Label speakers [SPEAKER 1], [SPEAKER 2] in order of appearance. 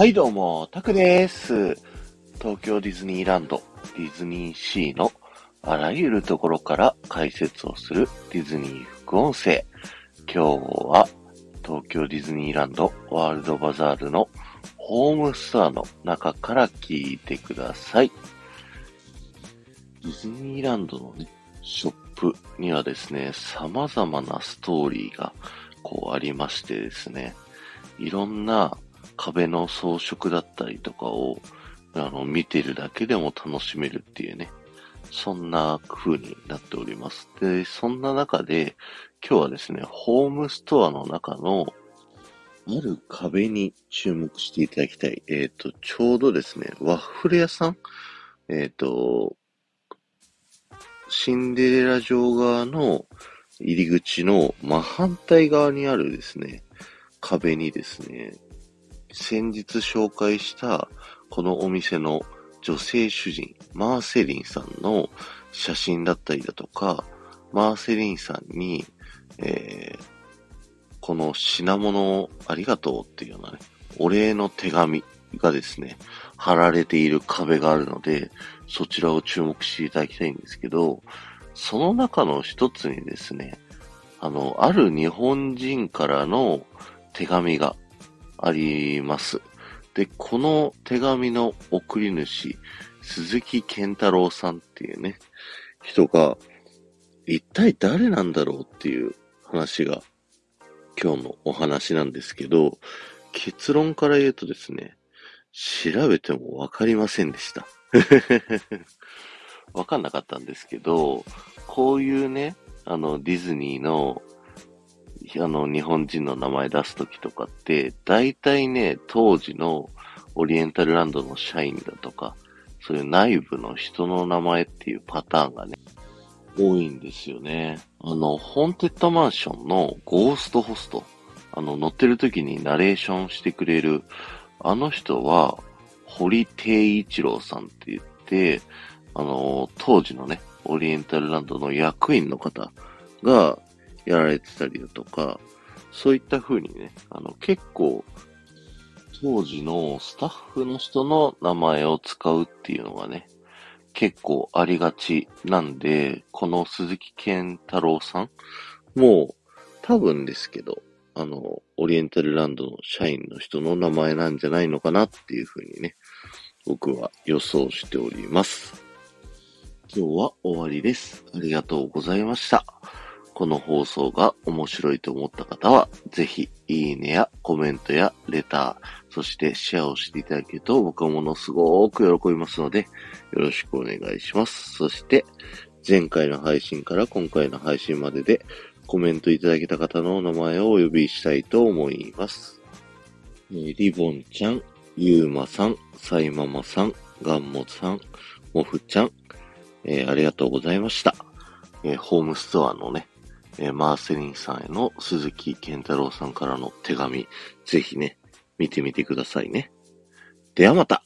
[SPEAKER 1] はいどうも、タクです。東京ディズニーランド、ディズニーシーのあらゆるところから解説をするディズニー副音声。今日は東京ディズニーランドワールドバザールのホームストアの中から聞いてください。ディズニーランドのね、ショップにはですね、様々なストーリーがこうありましてですね、いろんな壁の装飾だったりとかをあの見てるだけでも楽しめるっていうね、そんな風になっております。で、そんな中で今日はですね、ホームストアの中のある壁に注目していただきたい。えっ、ー、と、ちょうどですね、ワッフル屋さん？えっ、ー、と、シンデレラ城側の入り口の真反対側にあるですね、壁にですね、先日紹介したこのお店の女性主人、マーセリンさんの写真だったりだとか、マーセリンさんに、えー、この品物をありがとうっていうようなね、お礼の手紙がですね、貼られている壁があるので、そちらを注目していただきたいんですけど、その中の一つにですね、あの、ある日本人からの手紙があります。で、この手紙の送り主、鈴木健太郎さんっていうね、人が、一体誰なんだろうっていう話が今日のお話なんですけど、結論から言うとですね、調べてもわかりませんでした。わかんなかったんですけど、こういうね、あの、ディズニーの、あの、日本人の名前出すときとかって、大体ね、当時のオリエンタルランドの社員だとか、そういう内部の人の名前っていうパターンがね、多いんですよね。あの、ホーンテッドマンションのゴーストホスト。あの、乗ってる時にナレーションしてくれる、あの人は、堀定一郎さんって言って、あの、当時のね、オリエンタルランドの役員の方がやられてたりだとか、そういった風にね、あの、結構、当時のスタッフの人の名前を使うっていうのがね、結構ありがちなんで、この鈴木健太郎さんも多分ですけど、あの、オリエンタルランドの社員の人の名前なんじゃないのかなっていうふうにね、僕は予想しております。今日は終わりです。ありがとうございました。この放送が面白いと思った方は、ぜひ、いいねやコメントやレター、そしてシェアをしていただけると僕はものすごく喜びますので、よろしくお願いします。そして、前回の配信から今回の配信まででコメントいただけた方のお名前をお呼びしたいと思います。えー、リボンちゃん、ゆうまさん、さいママさん、ガンモさん、もふちゃん、えー、ありがとうございました。えー、ホームストアのね、えマーセリンさんへの鈴木健太郎さんからの手紙、ぜひね、見てみてくださいね。ではまた